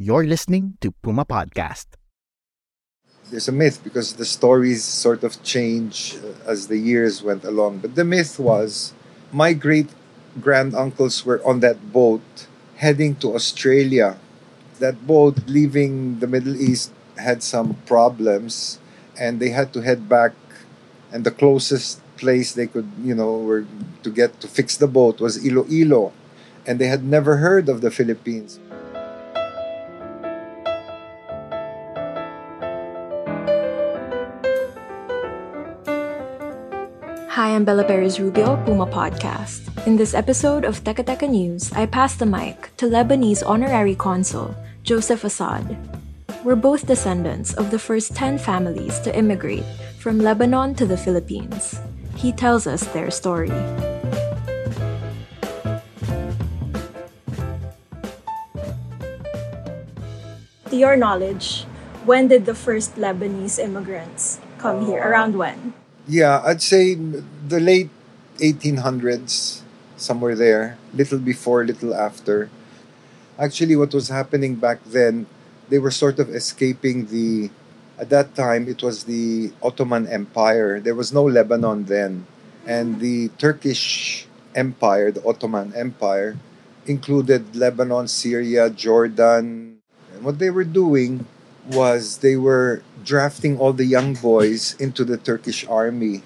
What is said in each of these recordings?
You're listening to Puma Podcast. There's a myth because the stories sort of change uh, as the years went along. But the myth was my great granduncles were on that boat heading to Australia. That boat leaving the Middle East had some problems and they had to head back and the closest place they could, you know, were to get to fix the boat was Iloilo and they had never heard of the Philippines. Hi, I'm Bella Perez Rubio, Puma Podcast. In this episode of Teka Teka News, I pass the mic to Lebanese honorary consul Joseph Assad. We're both descendants of the first 10 families to immigrate from Lebanon to the Philippines. He tells us their story. To your knowledge, when did the first Lebanese immigrants come here? Around when? Yeah, I'd say the late 1800s, somewhere there, little before, little after. Actually, what was happening back then, they were sort of escaping the. At that time, it was the Ottoman Empire. There was no Lebanon then. And the Turkish Empire, the Ottoman Empire, included Lebanon, Syria, Jordan. And what they were doing was they were drafting all the young boys into the Turkish army.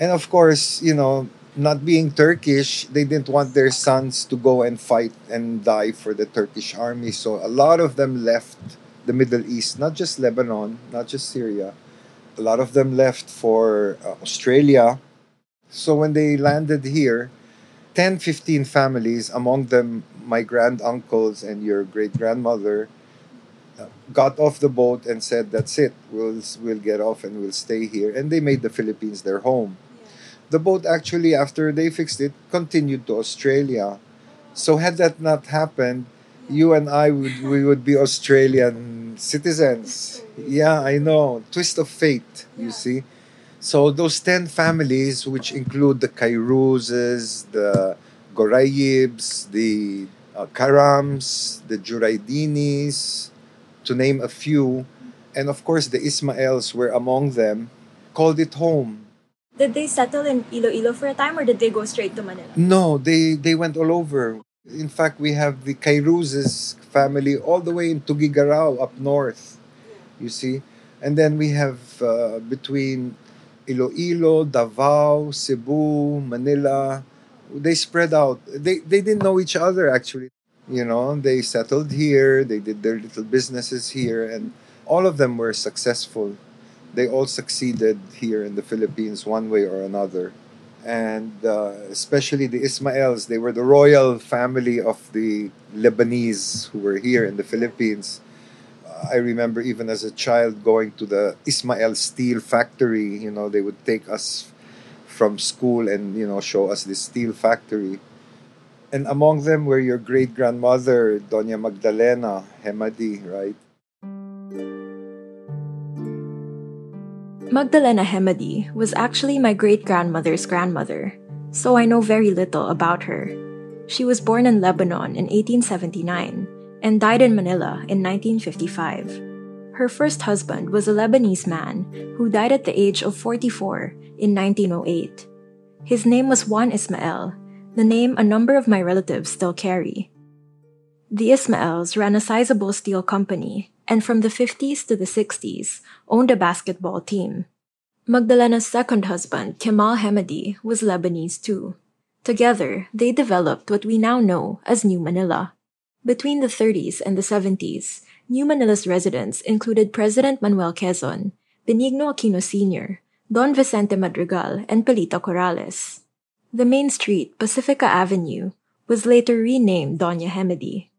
And of course, you know, not being Turkish, they didn't want their sons to go and fight and die for the Turkish army. So a lot of them left the Middle East, not just Lebanon, not just Syria. A lot of them left for uh, Australia. So when they landed here, 10, 15 families, among them my granduncles and your great grandmother, got off the boat and said, "That's it. We'll we'll get off and we'll stay here." And they made the Philippines their home. The boat actually, after they fixed it, continued to Australia. So had that not happened, you and I would we would be Australian citizens. Yeah, I know. Twist of fate, you see. So those ten families, which include the Kairuzes, the Gorayibs, the uh, Karams, the Juraidinis, to name a few, and of course the Ismaels were among them, called it home. Did they settle in Iloilo for a time or did they go straight to Manila? No, they, they went all over. In fact, we have the Kairuzes family all the way in Tuguegarao up north, you see. And then we have uh, between Iloilo, Davao, Cebu, Manila, they spread out. They, they didn't know each other actually. You know, they settled here, they did their little businesses here, and all of them were successful. They all succeeded here in the Philippines one way or another. And uh, especially the Ismaels, they were the royal family of the Lebanese who were here in the Philippines. I remember even as a child going to the Ismael Steel Factory. You know, they would take us from school and, you know, show us the steel factory and among them were your great grandmother, Doña Magdalena Hemadi, right? Magdalena Hemadi was actually my great grandmother's grandmother, so I know very little about her. She was born in Lebanon in 1879 and died in Manila in 1955. Her first husband was a Lebanese man who died at the age of 44 in 1908. His name was Juan Ismael, the name a number of my relatives still carry. The Ismaels ran a sizable steel company and from the 50s to the 60s owned a basketball team. Magdalena's second husband, Kemal Hemadi, was Lebanese too. Together, they developed what we now know as New Manila. Between the 30s and the 70s, New Manila's residents included President Manuel Quezon, Benigno Aquino Sr., Don Vicente Madrigal, and Pilita Corrales. The main street, Pacifica Avenue, was later renamed Doña Hemady.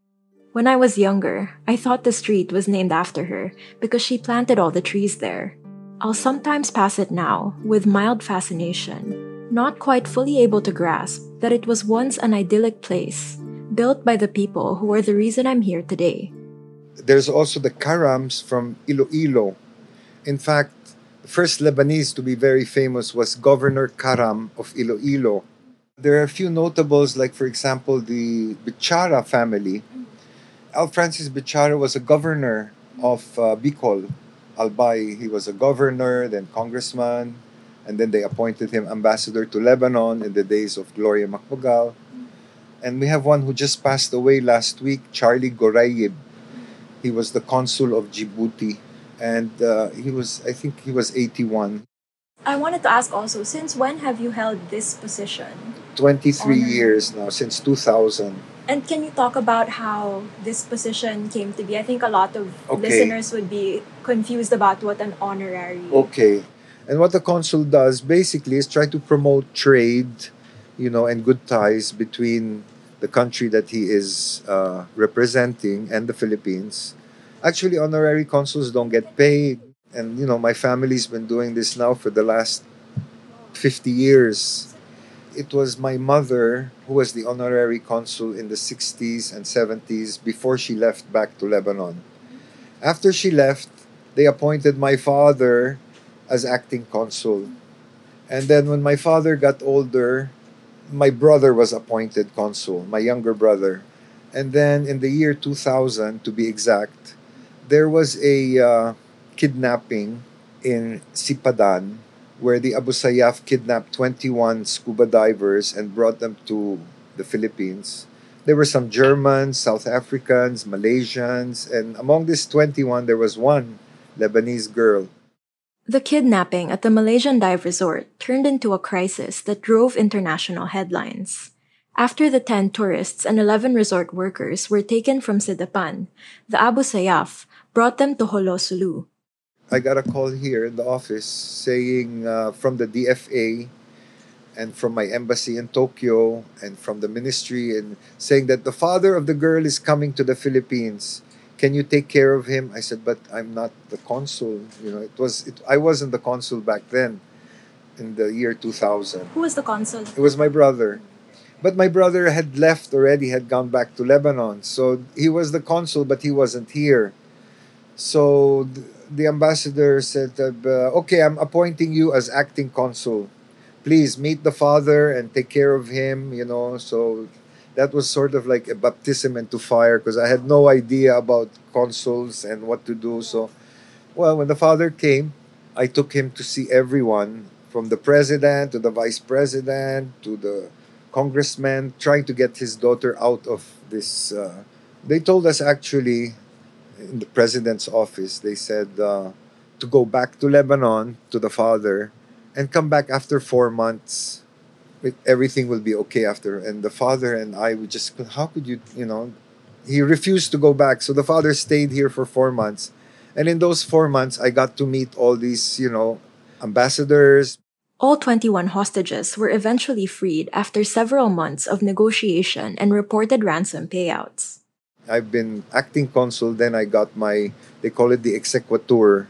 When I was younger, I thought the street was named after her because she planted all the trees there. I'll sometimes pass it now with mild fascination, not quite fully able to grasp that it was once an idyllic place, built by the people who are the reason I'm here today. There's also the Karams from Iloilo. In fact, the first Lebanese to be very famous was Governor Karam of Iloilo. There are a few notables, like, for example, the Bichara family. Al Francis Bichara was a governor of uh, Bicol, Albay. He was a governor, then congressman, and then they appointed him ambassador to Lebanon in the days of Gloria Macapagal. And we have one who just passed away last week, Charlie Gorayib. He was the consul of Djibouti, and uh, he was, I think, he was 81. I wanted to ask also, since when have you held this position? 23 Honor. years now, since 2000. And can you talk about how this position came to be? I think a lot of Okay. listeners would be confused about what an honorary. Okay. And what the consul does basically is try to promote trade, you know, and good ties between the country that he is uh, representing and the Philippines. Actually, honorary consuls don't get paid. And, you know, my family's been doing this now for the last 50 years. It was my mother who was the honorary consul in the 60s and 70s before she left back to Lebanon. After she left, they appointed my father as acting consul. And then when my father got older, my brother was appointed consul, my younger brother. And then in the year 2000, to be exact, there was a uh, kidnapping in Sipadan where the Abu Sayyaf kidnapped 21 scuba divers and brought them to the Philippines. There were some Germans, South Africans, Malaysians, and among these 21, there was one Lebanese girl. The kidnapping at the Malaysian dive resort turned into a crisis that drove international headlines. After the 10 tourists and 11 resort workers were taken from Sipadan, the Abu Sayyaf brought them to Jolo, Sulu. I got a call here in the office saying uh, from the DFA and from my embassy in Tokyo and from the ministry and saying that the father of the girl is coming to the Philippines. Can you take care of him? I said, but I'm not the consul. You know, it was it, I wasn't the consul back then in the year 2000. Who was the consul? It was my brother. But my brother had left already, had gone back to Lebanon. So he was the consul, but he wasn't here. So th- the ambassador said, uh, Okay, I'm appointing you as acting consul. Please meet the father and take care of him, you know. So that was sort of like a baptism into fire because I had no idea about consuls and what to do. So, well, when the father came, I took him to see everyone from the president to the vice president to the congressman, trying to get his daughter out of this. Uh, they told us actually in the president's office, they said uh, to go back to Lebanon to the father and come back after four months. Everything will be okay after. And the father and I would just, how could you, you know, he refused to go back. So the father stayed here for four months. And in those four months, I got to meet all these, you know, ambassadors. All 21 hostages were eventually freed after several months of negotiation and reported ransom payouts. I've been acting consul, then I got my, they call it the exequatur.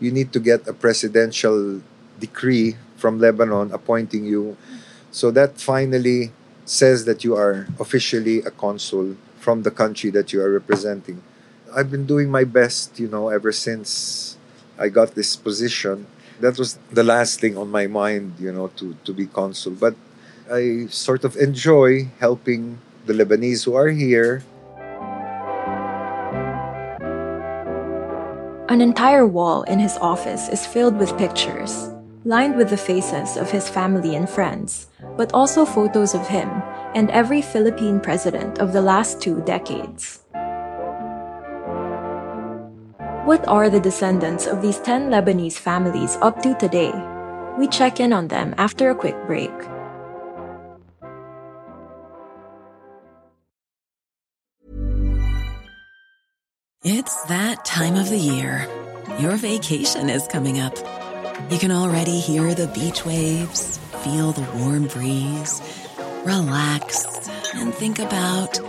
You need to get a presidential decree from Lebanon appointing you. So that finally says that you are officially a consul from the country that you are representing. I've been doing my best, you know, ever since I got this position. That was the last thing on my mind, you know, to, to be consul. But I sort of enjoy helping the Lebanese who are here An entire wall in his office is filled with pictures, lined with the faces of his family and friends, but also photos of him and every Philippine president of the last two decades. What are the descendants of these 10 Lebanese families up to today? We check in on them after a quick break. It's that time of the year. Your vacation is coming up. You can already hear the beach waves, feel the warm breeze, relax, and think about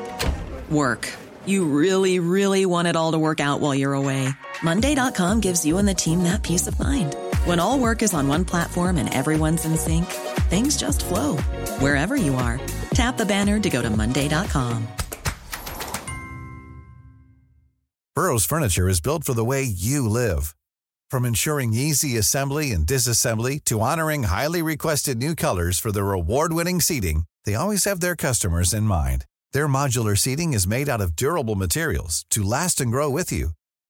work. You really, really want it all to work out while you're away. Monday.com gives you and the team that peace of mind. When all work is on one platform and everyone's in sync, things just flow wherever you are. Tap the banner to go to Monday.com. Burrow's furniture is built for the way you live. From ensuring easy assembly and disassembly to honoring highly requested new colors for their award winning seating, they always have their customers in mind. Their modular seating is made out of durable materials to last and grow with you.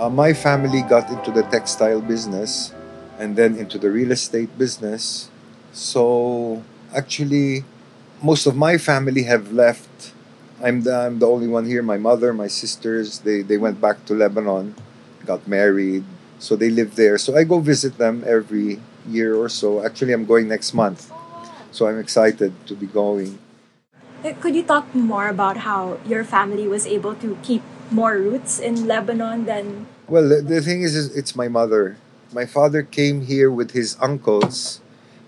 Uh, my family got into the textile business and then into the real estate business. So actually, most of my family have left. I'm the, I'm the only one here. My mother, my sisters, they, they went back to Lebanon, got married. So they live there. So I go visit them every year or so. Actually, I'm going next month. So I'm excited to be going. Uh, Could you talk more about how your family was able to keep more roots in Lebanon than Well, the, the thing is, is, it's my mother. My father came here with his uncles,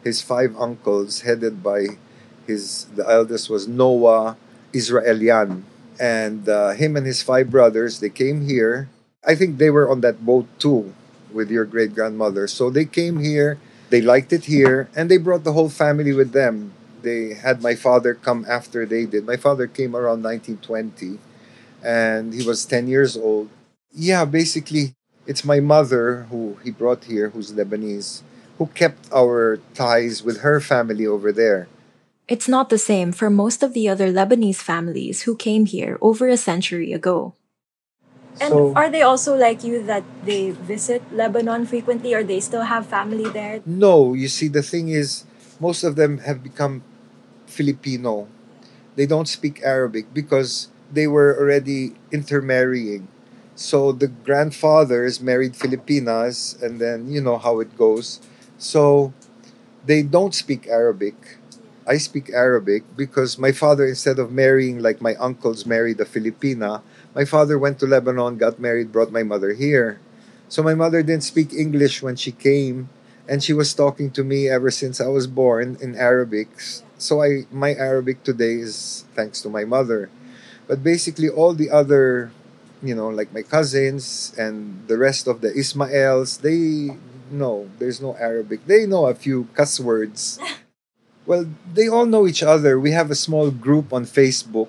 his five uncles, headed by his, the eldest was Noah Israelian. And uh, him and his five brothers, they came here. I think they were on that boat too with your great grandmother. So they came here, they liked it here, and they brought the whole family with them. They had my father come after they did. My father came around 1920 and he was 10 years old. Yeah, basically, it's my mother who he brought here, who's Lebanese, who kept our ties with her family over there. It's not the same for most of the other Lebanese families who came here over a century ago. And So- are they also like you that they visit Lebanon frequently or they still have family there? No, you see, the thing is, most of them have become Filipino. They don't speak Arabic because they were already intermarrying. So the grandfathers married Filipinas, and then you know how it goes. So they don't speak Arabic. I speak Arabic because my father, instead of marrying like my uncles married a Filipina, my father went to Lebanon, got married, brought my mother here. So my mother didn't speak English when she came, and she was talking to me ever since I was born in Arabic. So I my Arabic today is thanks to my mother. But basically all the other, you know, like my cousins and the rest of the Ismaels, they know there's no Arabic. They know a few cuss words. Well, they all know each other. We have a small group on Facebook.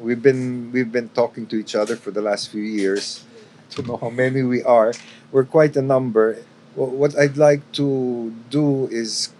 We've been we've been talking to each other for the last few years to know how many we are. We're quite a number. Wh- What I'd like to do is,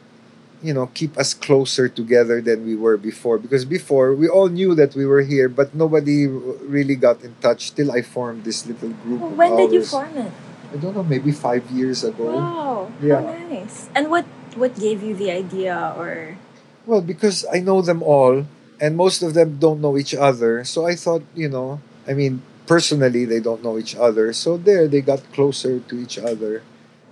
you know, keep us closer together than we were before. Because before we all knew that we were here, but nobody really got in touch till I formed this little group. of When did you form it? I don't know, maybe five years ago. Wow, Yeah. how nice. And what what gave you the idea or Well, because I know them all, and most of them don't know each other. So I thought, you know, I mean, personally, they don't know each other. So there, they got closer to each other.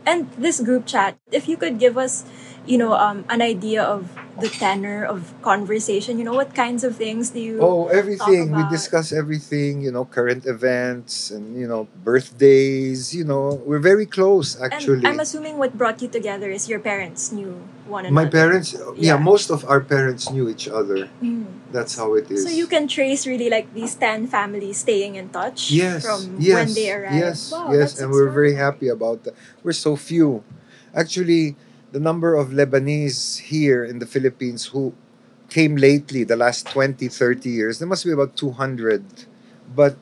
and this group chat, if you could give us, you know, um, an idea of the tenor of conversation, you know, what kinds of things do you Oh, everything. We discuss everything, you know, current events and, you know, birthdays. You know, we're very close, actually. And I'm assuming what brought you together is your parents knew one another. My parents, yeah. Yeah. most of our parents knew each other. Mm. That's how it is. So you can trace really like these ten families staying in touch yes, from yes, when they arrived. Yes, Wow, yes, and we're very happy about that. We're so few. Actually, the number of Lebanese here in the Philippines who came lately, the last 20, 30 years, there must be about 200. But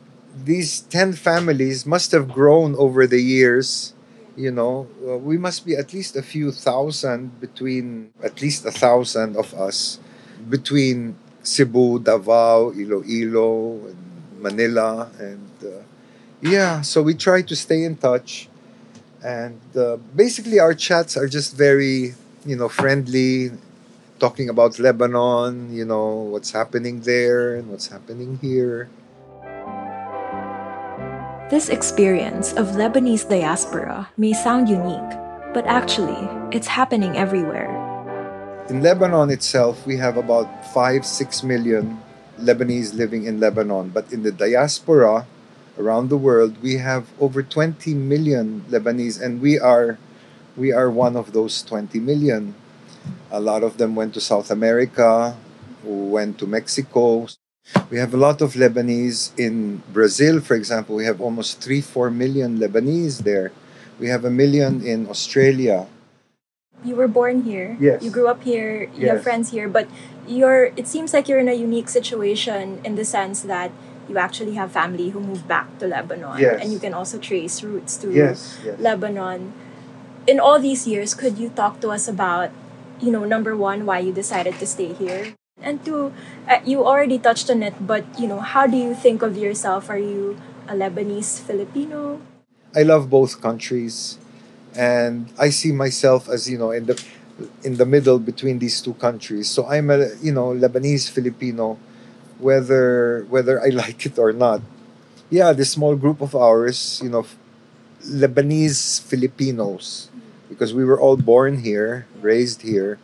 these 10 families must have grown over the years. You know, Uh, we must be at least a few thousand between, at least a thousand of us between Cebu, Davao, Iloilo, and Manila, and uh, yeah, so we try to stay in touch, and uh, basically our chats are just very, you know, friendly, talking about Lebanon, you know, what's happening there and what's happening here. This experience of Lebanese diaspora may sound unique, but actually, it's happening everywhere. In Lebanon itself, we have about 5 6 million Lebanese living in Lebanon, but in the diaspora around the world, we have over 20 million Lebanese and we are we are one of those 20 million. A lot of them went to South America, went to Mexico. We have a lot of Lebanese in Brazil, for example. We have almost 3 4 million Lebanese there. We have a million in Australia. You were born here. Yes. You grew up here. You have friends here, but you're it seems like you're in a unique situation in the sense that you actually have family who moved back to Lebanon Yes. and you can also trace roots to Yes, yes. Lebanon. In all these years, could you talk to us about, you know, number one, why you decided to stay here? And two, uh, you already touched on it, but, you know, how do you think of yourself? Are you a Lebanese Filipino? I love both countries, and I see myself as you know in the in the middle between these two countries. So I'm a you know Lebanese Filipino, whether whether I like it or not. Yeah, this small group of ours, you know, Lebanese Filipinos, because we were all born here, raised here.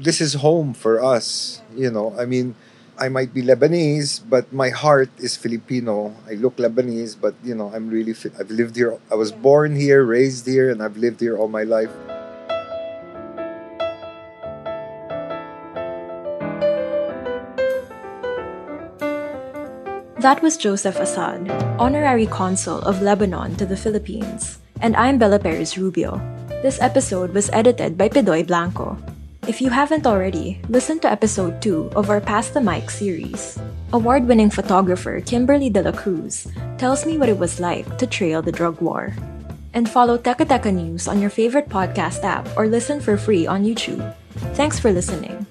This is home for us. You know, I mean. I might be Lebanese, but my heart is Filipino. I look Lebanese, but you know, I'm really. I've lived here. I was born here, raised here, and I've lived here all my life. That was Joseph Assad, Honorary Consul of Lebanon to the Philippines. And I'm Bella Perez Rubio. This episode was edited by Pidoy Blanco. If you haven't already, listen to episode 2 of our Pass the Mic series. Award winning photographer Kimberly De La Cruz tells me what it was like to trail the drug war. And follow Teka Teka News on your favorite podcast app or listen for free on YouTube. Thanks for listening.